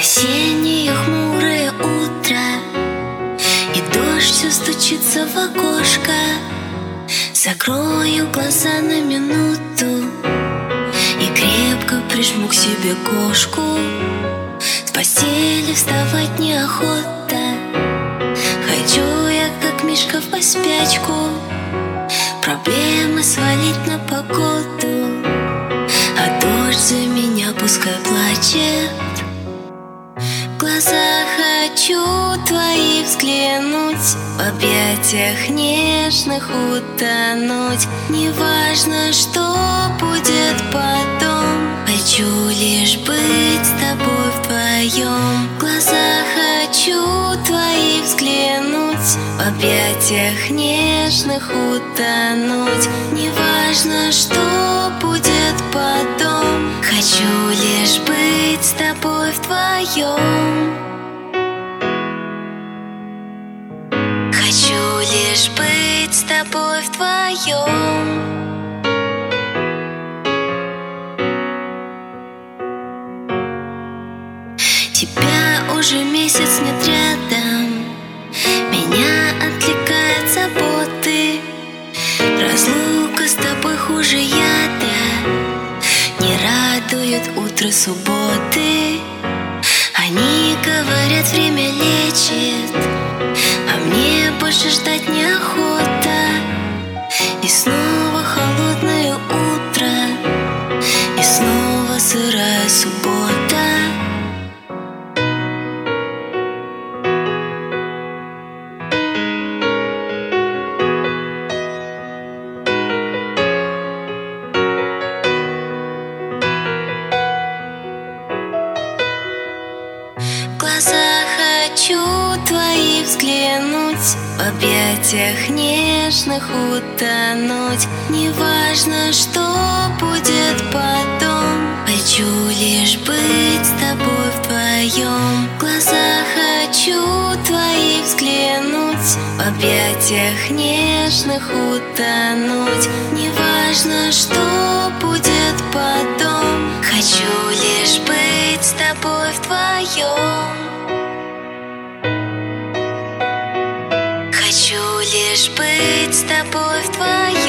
Осеннее хмурое утро И дождь все стучится в окошко. Закрою глаза на минуту И крепко прижму к себе кошку. С постели вставать неохота. Хочу я, как мишка в поспячку Проблемы свалить на погоду. А дождь за меня пускай плачет глаза хочу твои взглянуть В объятиях нежных утонуть. Неважно, что будет потом Хочу лишь быть с тобой вдвоем. В глаза хочу твои взглянуть В объятиях нежных утонуть. Неважно, что Хочу лишь быть с тобой вдвоем. Хочу лишь быть с тобой вдвоем. Тебя уже месяц нет рядом. Меня отвлекают заботы. Разлука с тобой хуже яда утро субботы. Они говорят, время лечит А мне больше ждать неохота И снова холодное утро И снова сырая суббота хочу твои взглянуть В объятиях нежных утонуть. Неважно, что будет потом Хочу лишь быть с тобой вдвоем. В глаза хочу твои взглянуть В объятиях нежных утонуть. Неважно, что будет потом Хочу лишь быть с тобой вдвоем Хочу лишь быть с тобой вдвоем